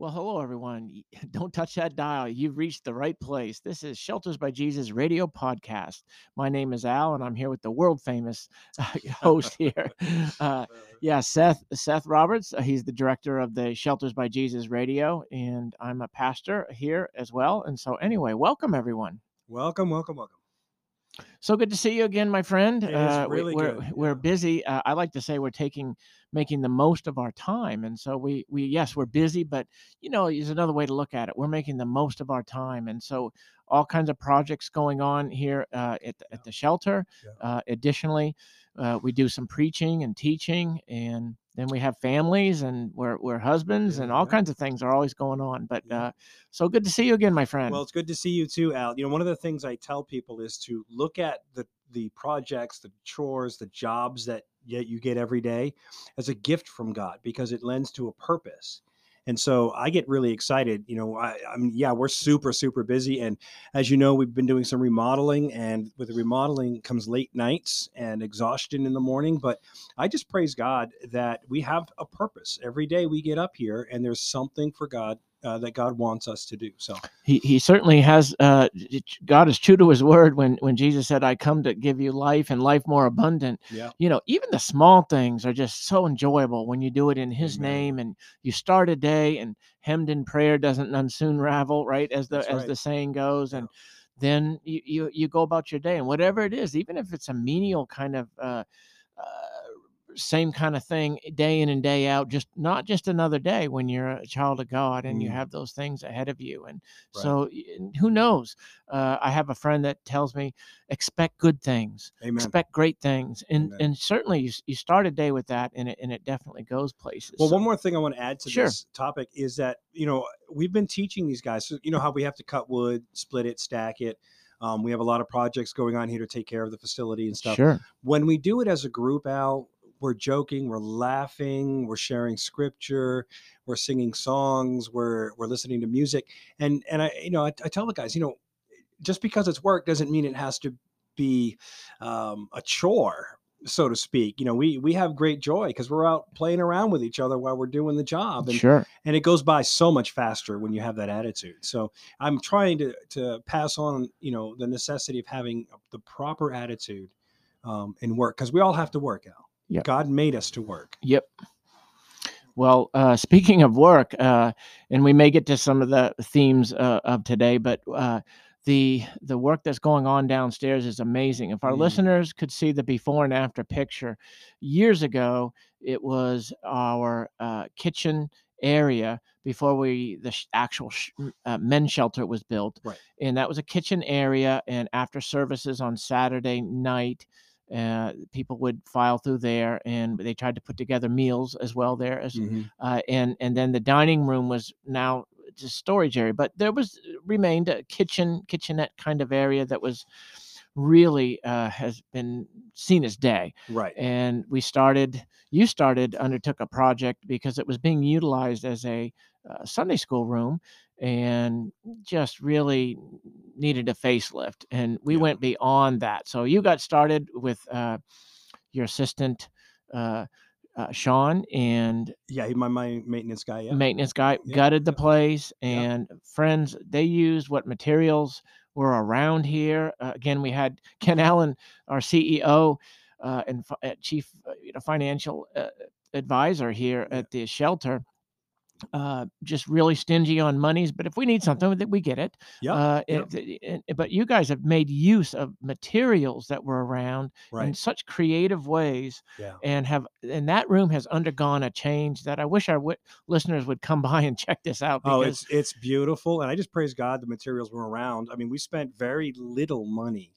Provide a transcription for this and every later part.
Well, hello, everyone. Don't touch that dial. You've reached the right place. This is Shelters by Jesus radio podcast. My name is Al, and I'm here with the world famous uh, host here. Uh, yeah, Seth Seth Roberts. Uh, he's the director of the Shelters by Jesus radio, and I'm a pastor here as well. And so, anyway, welcome everyone. Welcome, welcome, welcome. So good to see you again, my friend. It is Uh, we- really we're good, we're yeah. busy. Uh, I like to say we're taking making the most of our time, and so we we yes we're busy, but you know is another way to look at it. We're making the most of our time, and so all kinds of projects going on here uh, at the, at the shelter. Yeah. Uh, additionally, uh, we do some preaching and teaching, and then we have families, and we're we're husbands, Yeah, and all yeah. kinds of things are always going on. But uh, so good to see you again, my friend. Well, it's good to see you too, Al. You know, one of the things I tell people is to look at the the projects, the chores, the jobs that yet you get every day as a gift from God because it lends to a purpose. And so I get really excited. You know, I, I yeah, we're super, super busy. And as you know, we've been doing some remodeling, and with the remodeling comes late nights and exhaustion in the morning. But I just praise God that we have a purpose. Every day we get up here, and there's something for God uh, that God wants us to do. So he he certainly has uh god is true to his word when when jesus said i come to give you life and life more abundant yeah, you know even the small things are just so enjoyable when you do it in his Amen. name and you start a day and hemmed in prayer doesn't none soon ravel right as the That's as right. the saying goes Yeah. and then you, you you go about your day and whatever it is even if it's a menial kind of uh, same kind of thing day in and day out just not just another day when you're a child of god and you Mm. have those things ahead of you and Right. so who knows uh, i have a friend that tells me expect good things Amen. expect great things and Amen. and certainly you, you start a day with that and it and it definitely goes places Well, So- one more thing I want to add to Sure. this topic is that you know we've been teaching these guys. So you know how we have to cut wood, split it, stack it. Um, we have a lot of projects going on here to take care of the facility and stuff. sure When we do it as a group, Al, we're joking, we're laughing, we're sharing scripture, we're singing songs, we're we're listening to music, and and I you know I, I tell the guys, you know, just because it's work doesn't mean it has to be um, a chore so to speak. You know we we have great joy because we're out playing around with each other while we're doing the job and sure. and it goes by so much faster when you have that attitude. So i'm trying to to pass on you know the necessity of having the proper attitude um, in work because we all have to work out Yep. god made us to work Yep. Well, uh, speaking of work, uh, and we may get to some of the themes uh, of today, but uh, the the work that's going on downstairs is amazing. If our Mm. listeners could see the before and after picture, years ago it was our uh, kitchen area before we the sh- actual sh- uh, men's shelter was built, Right. and that was a kitchen area. And after services on Saturday night, uh, people would file through there, and they tried to put together meals as well there as Mhm. uh, and and then the dining room was now just storage area, but there was remained a kitchen kitchenette kind of area that was really uh, has been seen as day. right And we started, you started, undertook a project because it was being utilized as a uh, Sunday school room and just really needed a facelift. And we Yeah. went beyond that. So you got started with uh, your assistant. Uh, uh, Sean and yeah he, my, my maintenance guy yeah maintenance guy Yeah, gutted the place and friends they used what materials were around here uh, again we had ken allen our ceo uh, and uh, chief uh, you know, financial uh, advisor here at the shelter uh, just really stingy on monies but if we need something that we get it Yeah. uh, yep. but you guys have made use of materials that were around in such creative ways yeah and have and that room has undergone a change that I wish our wi- listeners would come by and check this out Oh, it's it's beautiful, and I just praise God the materials were around. I mean, we spent very little money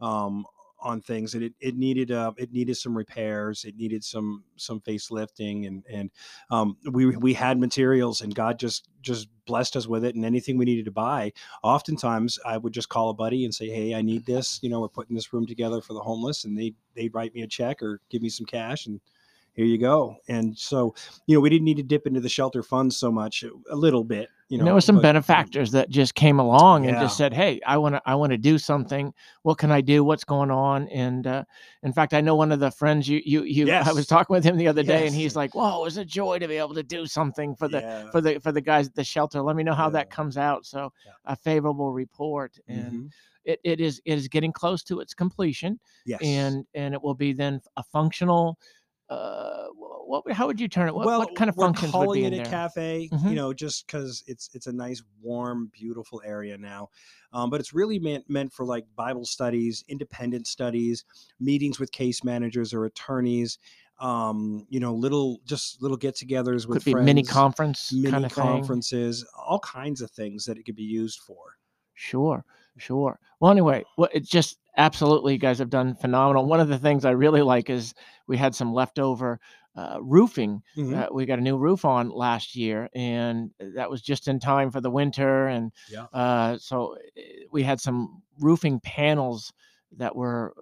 um, on things, and it, it needed uh, it needed some repairs, it needed some some facelifting, and and um, we we had materials, and God just just blessed us with it, and anything we needed to buy. Oftentimes, I would just call a buddy and say, "Hey, I need this. You know, we're putting this room together for the homeless," and they they'd write me a check or give me some cash, and here you go. And so, you know, we didn't need to dip into the shelter funds so much, a little bit, you know. And there were some but, benefactors that just came along and just said, "Hey, I want to, I want to do something. What can I do? What's going on?" And uh, in fact, I know one of the friends you, you, you. I was talking with him the other day, and he's like, "Whoa, it was a joy to be able to do something for the yeah. for the for the guys at the shelter. Let me know how that comes out." So, Yeah. a favorable report, and Mhm. it, it is it is getting close to its completion, yes. and and it will be then a functional. Uh, what? How would you turn it? What, well, what kind of we're functions would calling be it a there? cafe, Mhm. you know, just because it's it's a nice, warm, beautiful area now. Um, but it's really meant meant for like Bible studies, independent studies, meetings with case managers or attorneys. Um, you know, little just little get-togethers with Could be friends, mini conference mini kind of thing. conferences, all kinds of things that it could be used for. Sure, sure. Well, anyway, well, it's just absolutely, you guys have done phenomenal. One of the things I really like is we had some leftover uh, roofing. Mhm. Uh, we got a new roof on last year, and that was just in time for the winter. And Yeah. uh, so uh, we had some roofing panels that were,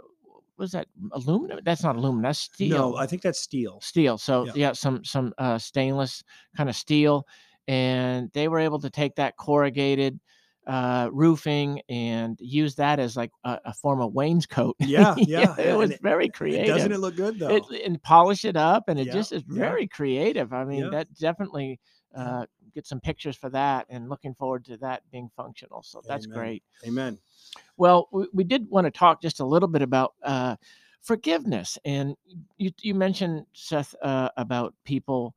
was that aluminum? That's not aluminum. That's steel No, I think that's steel. steel. So Yeah. yeah, some some uh, stainless kind of steel, and they were able to take that corrugated uh, roofing and use that as like a, a form of wainscot. Yeah, yeah, it was it- very It- creative. Doesn't it look good though? It- and polish it up, and it Yeah, just is yeah. very creative. I mean, Yeah. that definitely uh, get some pictures for that, and looking forward to that being functional. So that's Amen. great. Amen. Well, we, we did want to talk just a little bit about uh, forgiveness, and you you mentioned Seth uh, about people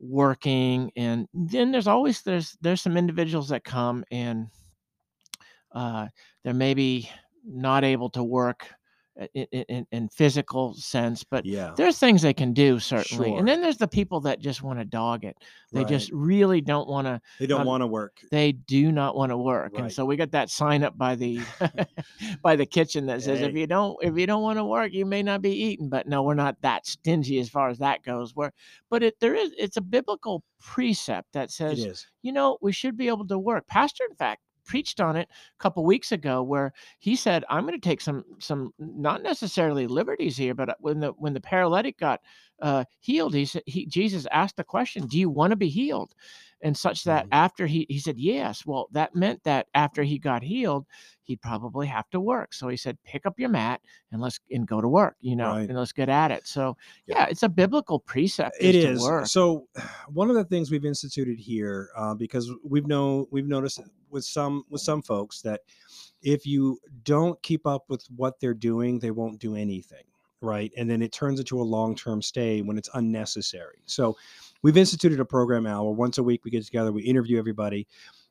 working, and then there's always there's there's some individuals that come and uh, they're maybe not able to work in, in, in physical sense, but Yeah. there's things they can do certainly, Sure. and then there's the people that just want to dog it. They Right. just really don't want to They don't um, want to work. they do not want to work and so we got that sign up by the by the kitchen that says if you don't if you don't want to work you may not be eating but no we're not that stingy as far as that goes we're but it there is it's a biblical precept that says you know we should be able to work pastor in fact preached on it a couple weeks ago where he said i'm going to take some some not necessarily liberties here but uh, when the when the paralytic got uh, healed he said he jesus asked the question do you want to be healed and such that Mhm. after he he said yes well that meant that after he got healed he'd probably have to work so he said pick up your mat and let's and go to work you know Right. and let's get at it so Yeah. it's a biblical precept It is is. to work. So one of the things we've instituted here, uh, because we've know we've noticed with some with some folks that if you don't keep up with what they're doing, they won't do anything, right? And then it turns into a long term stay when it's unnecessary. So we've instituted a program now where once a week we get together, we interview everybody.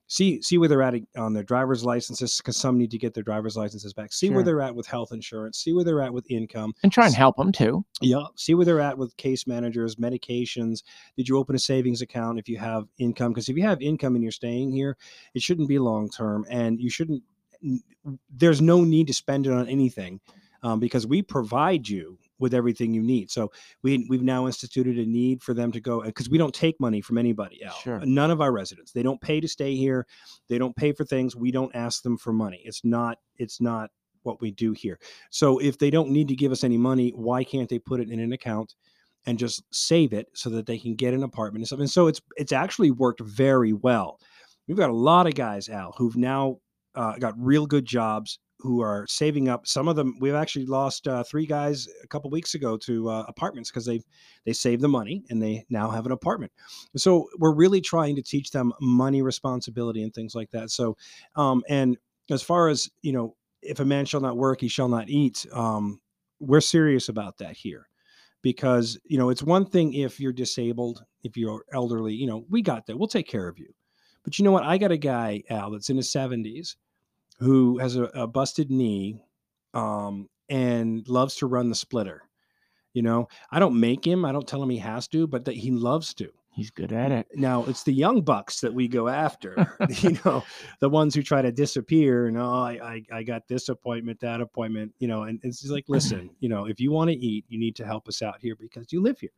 See, see where they're at on their driver's licenses because some need to get their driver's licenses back. See Sure. where they're at with health insurance. See where they're at with income. and try and help them too Yeah. See where they're at with case managers, medications. Did you open a savings account if you have income? Because if you have income and you're staying here, it shouldn't be long term, and you shouldn't. There's no need to spend it on anything, um, because we provide you with everything you need. So we we've now instituted a need for them to go because we don't take money from anybody else. Sure. None of our residents. They don't pay to stay here. They don't pay for things. We don't ask them for money. It's not. It's not what we do here. So if they don't need to give us any money, why can't they put it in an account and just save it so that they can get an apartment and something? So it's it's actually worked very well. We've got a lot of guys, Al, who've now uh, got real good jobs, who are saving up. Some of them, we've actually lost uh, three guys a couple weeks ago to uh, apartments because they they saved the money and they now have an apartment. So we're really trying to teach them money responsibility and things like that. So, um, and as far as you know, if a man shall not work, he shall not eat. Um, we're serious about that here because you know it's one thing if you're disabled, if you're elderly, you know, we got that. We'll take care of you. But you know what? I got a guy, Al, that's in his 70s who has a, a busted knee um, and loves to run the splitter. You know, I don't make him, I don't tell him he has to, but that he loves to. He's good at it. Now it's the young bucks that we go after, you know, the ones who try to disappear. And oh, I, I, I got this appointment, that appointment, you know, and it's like, listen, you know, if you want to eat, you need to help us out here because you live here.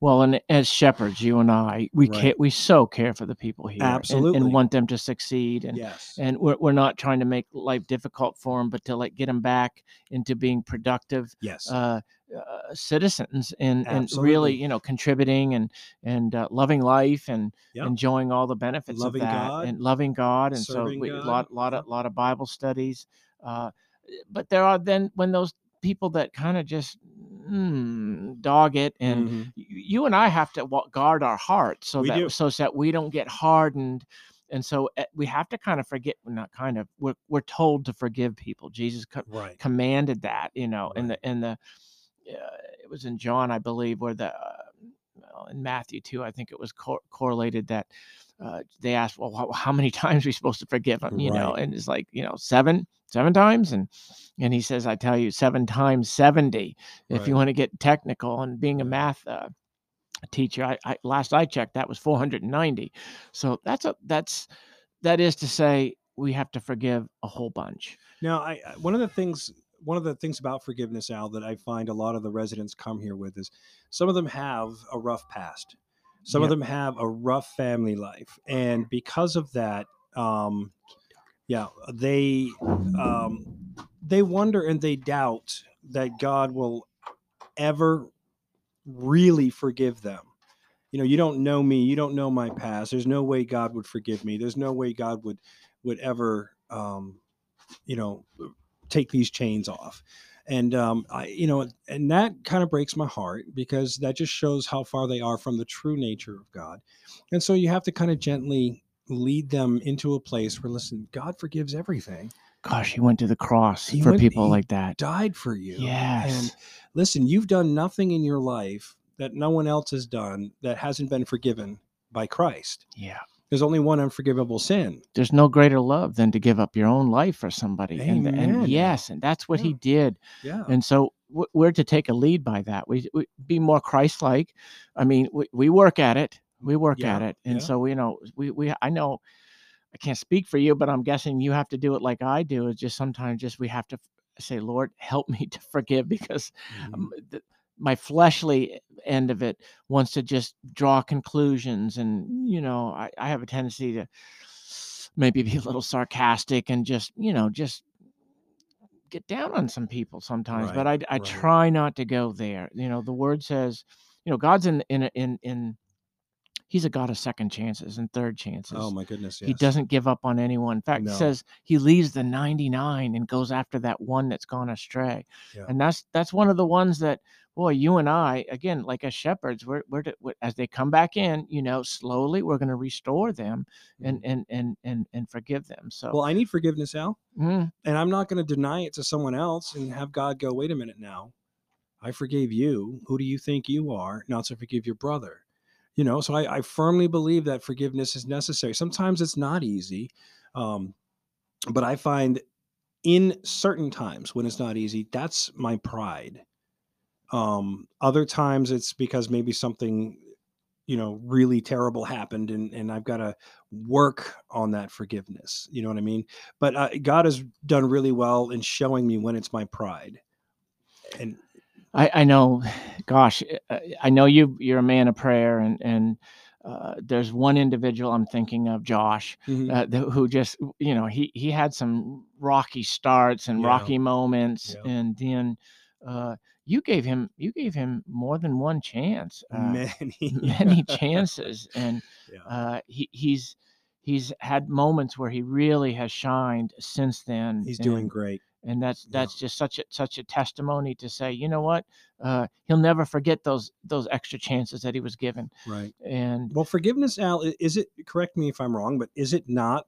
Well, and as shepherds, you and I, we Right. care, we so care for the people here, and- Absolutely. and, want them to succeed, and yes. and we're we're not trying to make life difficult for them, but to like get them back into being productive yes. uh, uh, citizens and and really you know contributing and and uh, loving life and Yep. enjoying all the benefits Loving of that God, and loving God and so we, God, lot lot of lot of Bible studies. Uh, but there are then when those people that kind of just mm, dog it and Mhm. you and I have to guard our hearts so We that do. so that we don't get hardened. And so uh, we have to kind of forget, not kind of, we're, we're told to forgive people. Jesus co- Right. commanded that, you know, in Right. the, in the, uh, it was in John, I believe, where the, uh, well, in Matthew too, I think it was cor- correlated that uh, they asked, well, how, how many times are we supposed to forgive them? You know, and it's like, you know, seven, seven times. And, and he says, I tell you, seven times 70 if you want to get technical and being a math uh, teacher I, I last i checked that was 490 so that's a that's that is to say we have to forgive a whole bunch Now, I one of the things one of the things about forgiveness, Al, that I find a lot of the residents come here with is some of them have a rough past. Some of them have a rough family life, and because of that, um, yeah, they um, they wonder and they doubt that God will ever really forgive them. You know, you don't know me, you don't know my past. There's no way God would forgive me. There's no way God would would ever, um, you know, take these chains off. And um, I, you know, and that kind of breaks my heart because that just shows how far they are from the true nature of God. And so you have to kind of gently lead them into a place where, listen, God forgives everything. gosh he went to the cross He for went- people like that Died for you. yes And listen, you've done nothing in your life that no one else has done that hasn't been forgiven by Christ. yeah There's only one unforgivable sin. there's no greater love than to give up your own life for somebody and, Amen. and yes and that's what he did Yeah. and so we're to take a lead by that we, we be more christ-like i mean we, we work at it we work Yeah, at it and yeah. so you know we, we i know i can't speak for you but i'm guessing you have to do it like i do is just sometimes just we have to say lord help me to forgive because Mhm. um, th- my fleshly end of it wants to just draw conclusions and you know I, I have a tendency to maybe be a little sarcastic and just you know just get down on some people sometimes but i, I right. try not to go there you know the word says you know god's in in in in he's a god of second chances and third chances Oh my goodness. Yes. he doesn't give up on anyone in fact No. he says he leaves the 99 and goes after that one that's gone astray Yeah. and that's that's one of the ones that boy you and i again like as shepherds we're, we're, as they come back in you know slowly we're going to restore them and and and and and forgive them so Well, I need forgiveness, Al, mm, and I'm not going to deny it to someone else and have God go, wait a minute now. I forgave you. Who do you think you are not to forgive your brother? You know, so I, I firmly believe that forgiveness is necessary. Sometimes it's not easy, um, but I find in certain times when it's not easy, that's my pride. Um, other times it's because maybe something, you know, really terrible happened and, and I've got to work on that forgiveness. You know what I mean? But uh, God has done really well in showing me when it's my pride. And I, I know gosh uh, i know you you're a man of prayer and and uh, there's one individual i'm thinking of josh Mhm. uh, th- who just you know he he had some rocky starts and Yeah. rocky moments Yeah. and then uh, you gave him you gave him more than one chance uh, many, many chances and Yeah. uh, he, he's he's had moments where he really has shined since then He's doing great. And that's Yeah. that's just such a such a testimony to say you know what uh, he'll never forget those those extra chances that he was given Right. and Well, forgiveness, Al, is it, correct me if I'm wrong, but is it not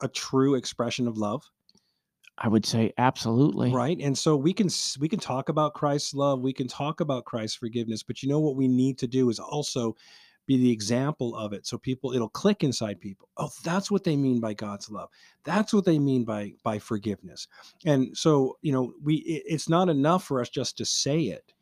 a true expression of love? i would say absolutely right and so we can we can talk about christ's love we can talk about christ's forgiveness but you know what we need to do is also be the example of it so people it'll click inside people. Oh that's what they mean by god's love. That's what they mean by by forgiveness. And so you know we it- it's not enough for us just to say it.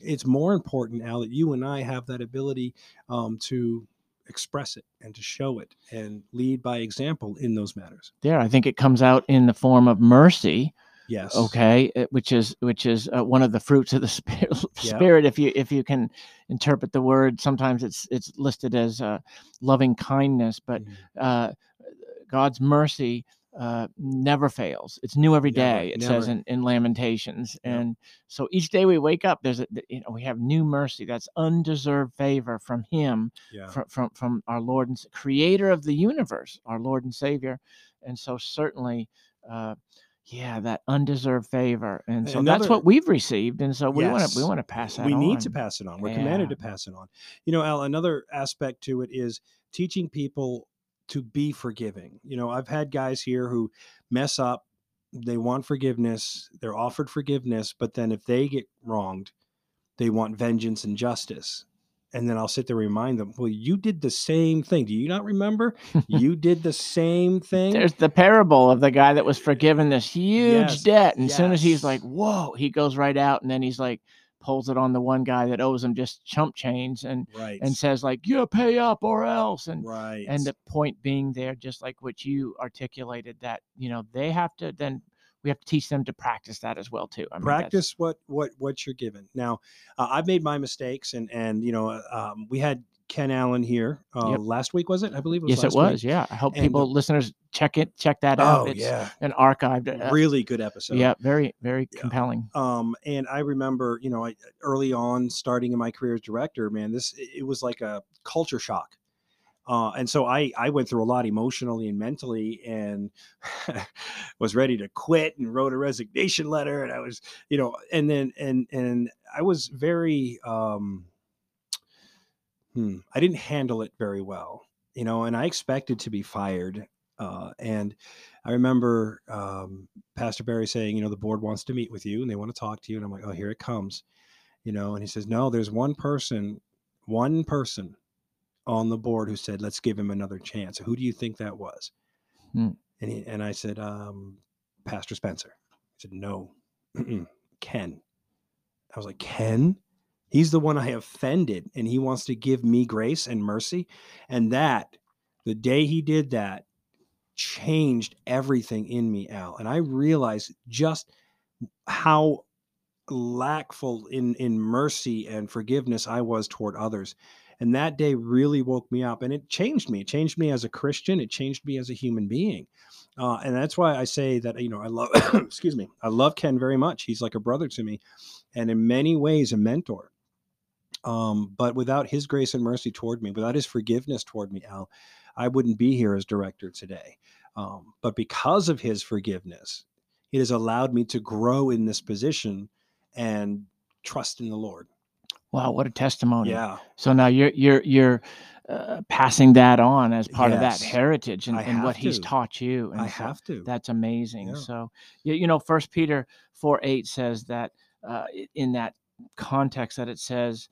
It's more important al that you and i have that ability um, to express it and to show it and lead by example in those matters. There i think it comes out in the form of mercy Yes. okay uh, which is which is uh, one of the fruits of the spirit, Yeah. spirit if you if you can interpret the word sometimes it's it's listed as uh, loving kindness but Mhm. uh, god's mercy uh, never fails it's new every Never, day it says in, in lamentations Yep. and so each day we wake up there's a you know we have new mercy that's undeserved favor from him Yeah. from, from from our Lord and Creator of the universe, our Lord and Savior, and so certainly, uh, yeah, that undeserved favor, and so that's what we've received, and so we want to we want to pass that we on. need to pass it on. We're commanded to pass it on. You know, Al, another aspect to it is teaching people to be forgiving. You know, I've had guys here who mess up, they want forgiveness, they're offered forgiveness, but then if they get wronged, they want vengeance and justice. And then I'll sit there and remind them, well, you did the same thing. Do you not remember? you did the same thing. There's the parable of the guy that was forgiven this huge Yes, debt, and as soon as he's like, "Whoa," he goes right out, and then he's like, pulls it on the one guy that owes him just chump change, and right. and says like, "You pay up or else," and right. and the point being there just like what you articulated that you know they have to then we have to teach them to practice that as well too I mean, practice what what what you're given. Now uh, i've made my mistakes and and you know um, we had ken allen here uh, Yep. last week was it? I believe it was yes it last week. was yeah i hope And, people uh, listeners check it check that out. Oh it's yeah. an archived uh, really good episode. yeah very very Yeah. compelling. Um and i remember you know I, early on starting in my career as director man this it was like a culture shock uh, and so I, I went through a lot emotionally and mentally and was ready to quit and wrote a resignation letter and I was, you know, and then, and, and I was very, um, hmm, I didn't handle it very well, you know, and I expected to be fired. Uh, and I remember um, Pastor Barry saying, you know, the board wants to meet with you and they want to talk to you. And I'm like, oh, here it comes, you know, and he says, no, there's one person, one person on the board who said, let's give him another chance. Who do you think that was? Hmm. And he, and I said, um, Pastor Spencer. He said, no, Ken. I was like, Ken? He's the one I offended, and he wants to give me grace and mercy. And that, the day he did that, changed everything in me, Al. And I realized just how lackful in in mercy and forgiveness I was toward others. And that day really woke me up and it changed me. It changed me as a Christian. It changed me as a human being. Uh, and that's why I say that, you know, I love, excuse me, I love Ken very much. He's like a brother to me and in many ways a mentor. Um, but without his grace and mercy toward me, without his forgiveness toward me, Al, I wouldn't be here as director today. Um, but because of his forgiveness, it has allowed me to grow in this position and trust in the Lord. Wow what a testimony Yeah. so now you're you're you're uh, passing that on as part of that heritage and, and what have he's taught you and I so- have to. That's amazing. Yeah. So, you, you know, First Peter four eight says that uh, in that context that it says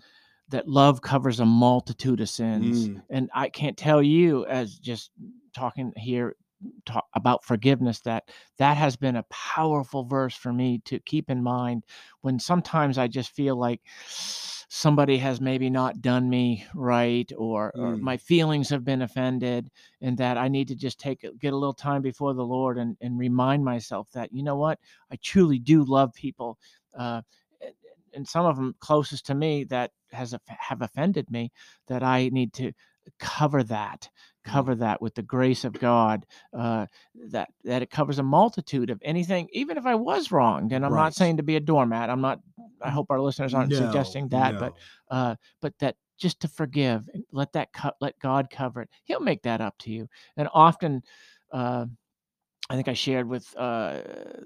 that love covers a multitude of sins, Mm. and I can't tell you as just talking here talk about forgiveness that that has been a powerful verse for me to keep in mind when sometimes I just feel like somebody has maybe not done me right or, or Mm. my feelings have been offended and that I need to just take get a little time before the Lord and, and remind myself that you know what I truly do love people, uh, and- some of them closest to me that has have offended me that I need to cover that. Cover that with the grace of God uh, that that it covers a multitude of anything even if I was wronged and I'm Right. not saying to be a doormat I'm not I hope our listeners aren't suggesting No, that but uh, but that just to forgive and let that cut let god cover it he'll make that up to you and often uh, i think i shared with uh,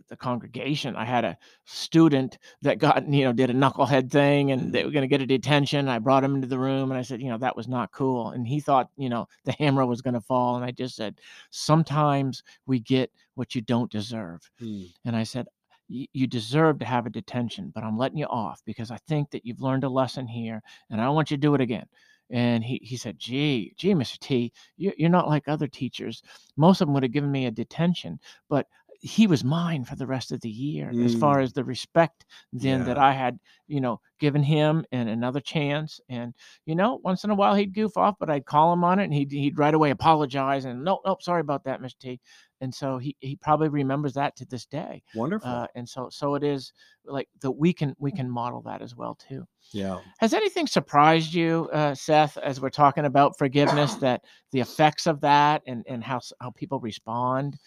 the congregation i had a student that got you know did a knucklehead thing and they were going to get a detention i brought him into the room and i said you know that was not cool and he thought you know the hammer was going to fall and i just said sometimes we get what you don't deserve Mm. and I said, You deserve to have a detention, but I'm letting you off because I think that you've learned a lesson here and I don't want you to do it again. And he, he said, Gee, gee, Mr. T, you- you're not like other teachers. Most of them would have given me a detention, but he was mine for the rest of the year as far Mm. as the respect then that I had, you know, given him and another chance. And, you know, once in a while he'd goof off, but I'd call him on it and he'd, he'd right away apologize and, no, nope, sorry about that, Mr. T and so he he probably remembers that to this day. Wonderful. Uh, and so so it is like that we can we can model that as well too. yeah. Has anything surprised you, uh, Seth, as we're talking about forgiveness, that the effects of that and and how how people respond?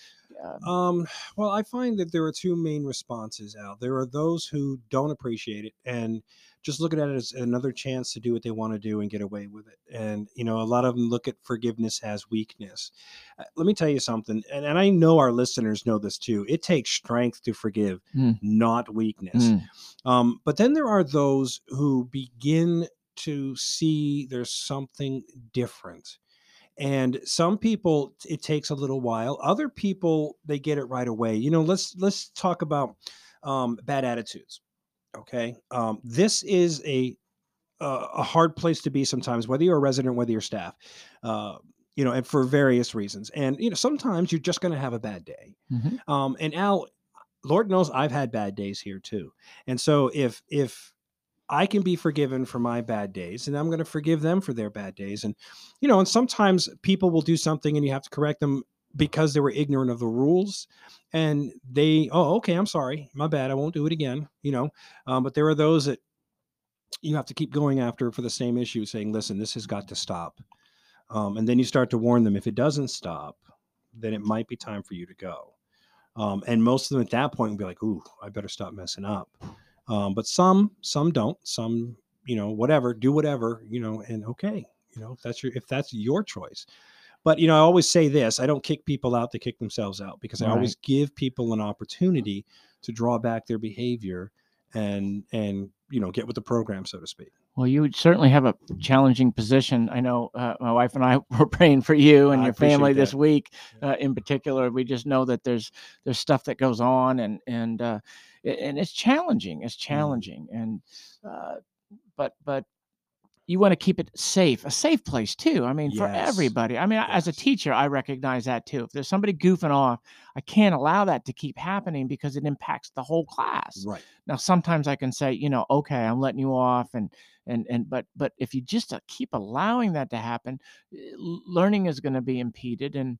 Uh, Um, well, I find that there are two main responses Al. There are those who don't appreciate it and just look at it as another chance to do what they want to do and get away with it. And, you know, a lot of them look at forgiveness as weakness. Uh, Let me tell you something, and, and I know our listeners know this too. It takes strength to forgive, Mm. not weakness. mm, Um, but then there are those who begin to see there's something different. And some people it takes a little while. Other people they get it right away. You know, let's let's talk about um, bad attitudes. Okay, um, this is a a a hard place to be sometimes, whether you're a resident, whether you're staff. Uh, you know, and for various reasons. And you know, sometimes you're just going to have a bad day. mhm. Um, and Al, Lord knows I've had bad days here too. And so if if I can be forgiven for my bad days, and I'm going to forgive them for their bad days. And you know, and sometimes people will do something and you have to correct them because they were ignorant of the rules and they oh okay i'm sorry my bad i won't do it again you know um, but there are those that you have to keep going after for the same issue saying listen this has got to stop um, and then you start to warn them if it doesn't stop then it might be time for you to go um, and most of them at that point will be like ooh i better stop messing up um, but some some don't some you know whatever do whatever you know and okay you know if that's your if that's your choice but you know i always say this i don't kick people out to kick themselves out because i always give people an opportunity to draw back their behavior and and you know get with the program so to speak Well, you would certainly have a challenging position. I know uh, my wife and I were praying for you and I your family appreciate this week, Yeah. uh, in particular. We just know that there's there's stuff that goes on, and and uh, and it's challenging. It's Mm. challenging, and uh, but but you want to keep it safe, a safe place too. I mean, for everybody. I mean, I- as a teacher, I recognize that too. If there's somebody goofing off, I can't allow that to keep happening because it impacts the whole class right now sometimes i can say you know okay i'm letting you off and and and but but if you just uh, keep allowing that to happen eh, learning is going to be impeded and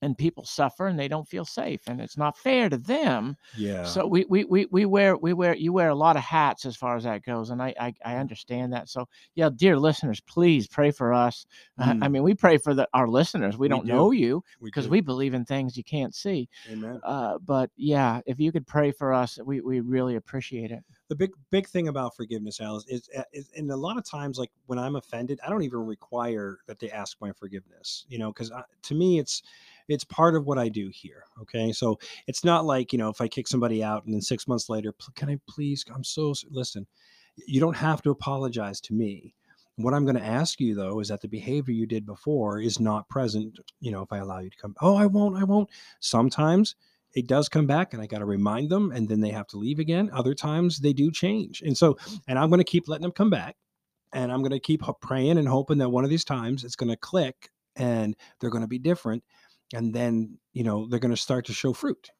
and people suffer and they don't feel safe and it's not fair to them. Yeah. So we, we we we wear we wear you wear a lot of hats as far as that goes and i i, I understand that. So yeah dear listeners please pray for us. I- i Mm. mean we pray for the, our listeners. We, We don't do. know you because do. we believe in things you can't see amen. uh, but yeah if you could pray for us we we really appreciate it. The big big thing about forgiveness alice is, is, uh, is and a lot of times like when i'm offended i don't even require that they ask my forgiveness you know because to me it's it's part of what i do here okay so it's not like you know if i kick somebody out and then six months later can i please i'm so listen you don't have to apologize to me what i'm going to ask you though is that the behavior you did before is not present you know if i allow you to come oh i won't i won't sometimes it does come back and I got to remind them and then they have to leave again. Other times they do change. And so, and I'm going to keep letting them come back and I'm going to keep praying and hoping that one of these times it's going to click and they're going to be different. And then, you know, they're going to start to show fruit.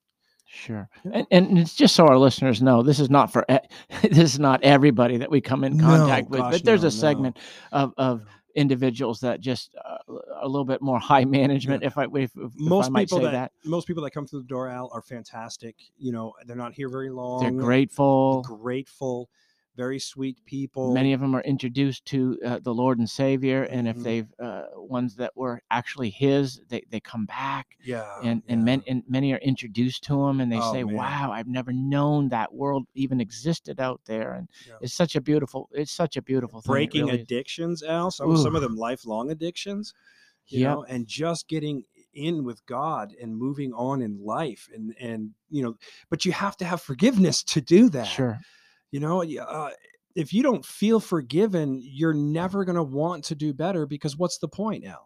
Sure. And, and it's just so our listeners know this is not for this is not everybody that we come in No, contact with, gosh, but there's no, a segment of, of individuals that just uh, a little bit more high management, if I if, if, I Most might people say that, that. most people that come through the door, Al, are fantastic. You know, they're not here very long. They're grateful. grateful, very sweet people. Many of them are introduced to uh, the Lord and Savior, and if Mhm. they've uh, ones that were actually His, they, they come back, yeah, and and, men, and many are introduced to Him, and they Oh, say, man. "Wow, I've never known that world even existed out there," and Yeah. it's such a beautiful, it's such a beautiful thing. breaking really is. addictions, Al. Some some of them lifelong addictions. you Yep. know and just getting in with god and moving on in life and and you know but you have to have forgiveness to do that Sure. You know uh, if you don't feel forgiven you're never going to want to do better because what's the point now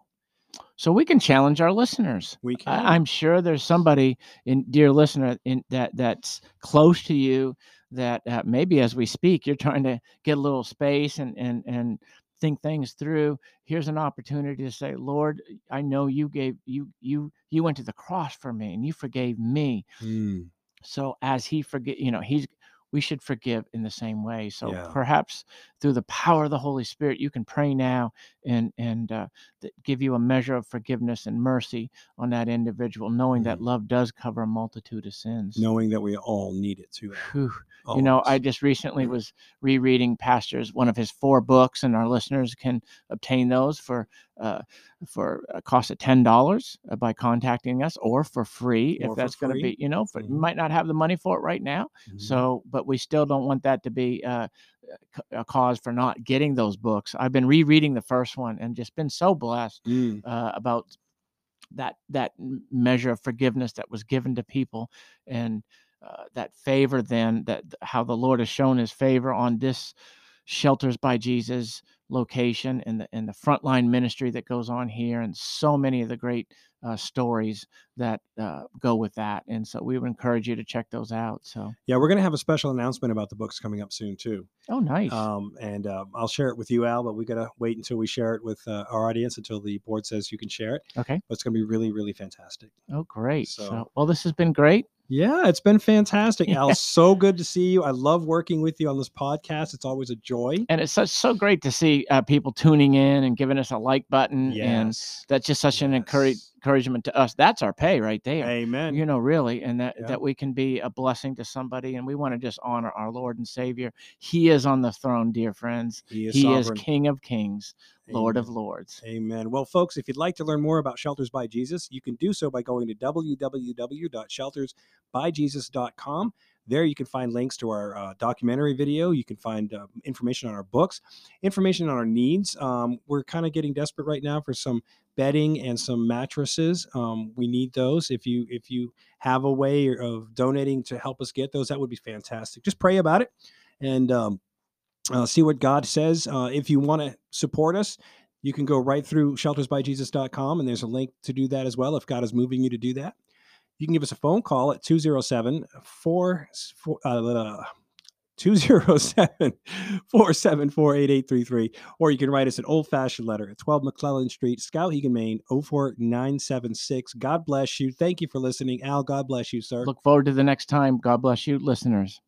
So we can challenge our listeners. we can I, I'm sure there's somebody in dear listener in that that's close to you that uh, maybe as we speak you're trying to get a little space and and and think things through. Here's an opportunity to say, Lord, I know you gave you you you went to the cross for me and you forgave me. Mm, So as he forget, you know, he's we should forgive in the same way. So Yeah. perhaps through the power of the Holy Spirit, you can pray now and and uh, give you a measure of forgiveness and mercy on that individual, knowing that love does cover a multitude of sins. Knowing that we all need it too. You know. I just recently was rereading Pastor's one of his four books, and our listeners can obtain those for uh, for a cost of ten dollars by contacting us, or for free Or if that's going to be. You know, for, you Mhm. might not have the money for it right now, Mhm. so but we still don't want that to be uh, a cause for not getting those books. I've been rereading the first one and just been so blessed Mm. uh, about that that measure of forgiveness that was given to people and uh, that favor then that how the lord has shown his favor on this shelters by jesus location and the and the frontline ministry that goes on here and so many of the great uh, stories that uh, go with that and so we would encourage you to check those out so Yeah, we're going to have a special announcement about the books coming up soon too. oh nice Um, and uh, I'll share it with you, Al, but we got to wait until we share it with uh, our audience until the board says you can share it. okay But it's going to be really, really fantastic. oh great so, So- well this has been great Yeah, it's been fantastic, Al. So good to see you. I love working with you on this podcast. It's always a joy. and it's such so great to see uh, people tuning in and giving us a like button and Yes. that's just such an encourage, Yes. Encouragement to us. That's our pay right there. Amen. You know, really, and that Yeah. that we can be a blessing to somebody, and we want to just honor our Lord and Savior. He is on the throne, dear friends. he is He is. King of Kings, Lord of Lords. Amen. Well, folks, if you'd like to learn more about Shelters by Jesus, you can do so by going to www.sheltersbyjesus.com. There you can find links to our uh, documentary video. You can find uh, information on our books, information on our needs. Um, we're kind of getting desperate right now for some bedding and some mattresses. Um, we need those. If you if you have a way of donating to help us get those, that would be fantastic. Just pray about it and um, uh, see what God says. Uh, if you want to support us, you can go right through sheltersbyjesus.com and there's a link to do that as well if God is moving you to do that. You can give us a phone call at 207 4 uh, 207 474 8833, or you can write us an old fashioned letter at 12 McClellan Street, Skowhegan, Maine 04976. God bless you. Thank you for listening. Al, God bless you, sir. Look forward to the next time. God bless you, listeners.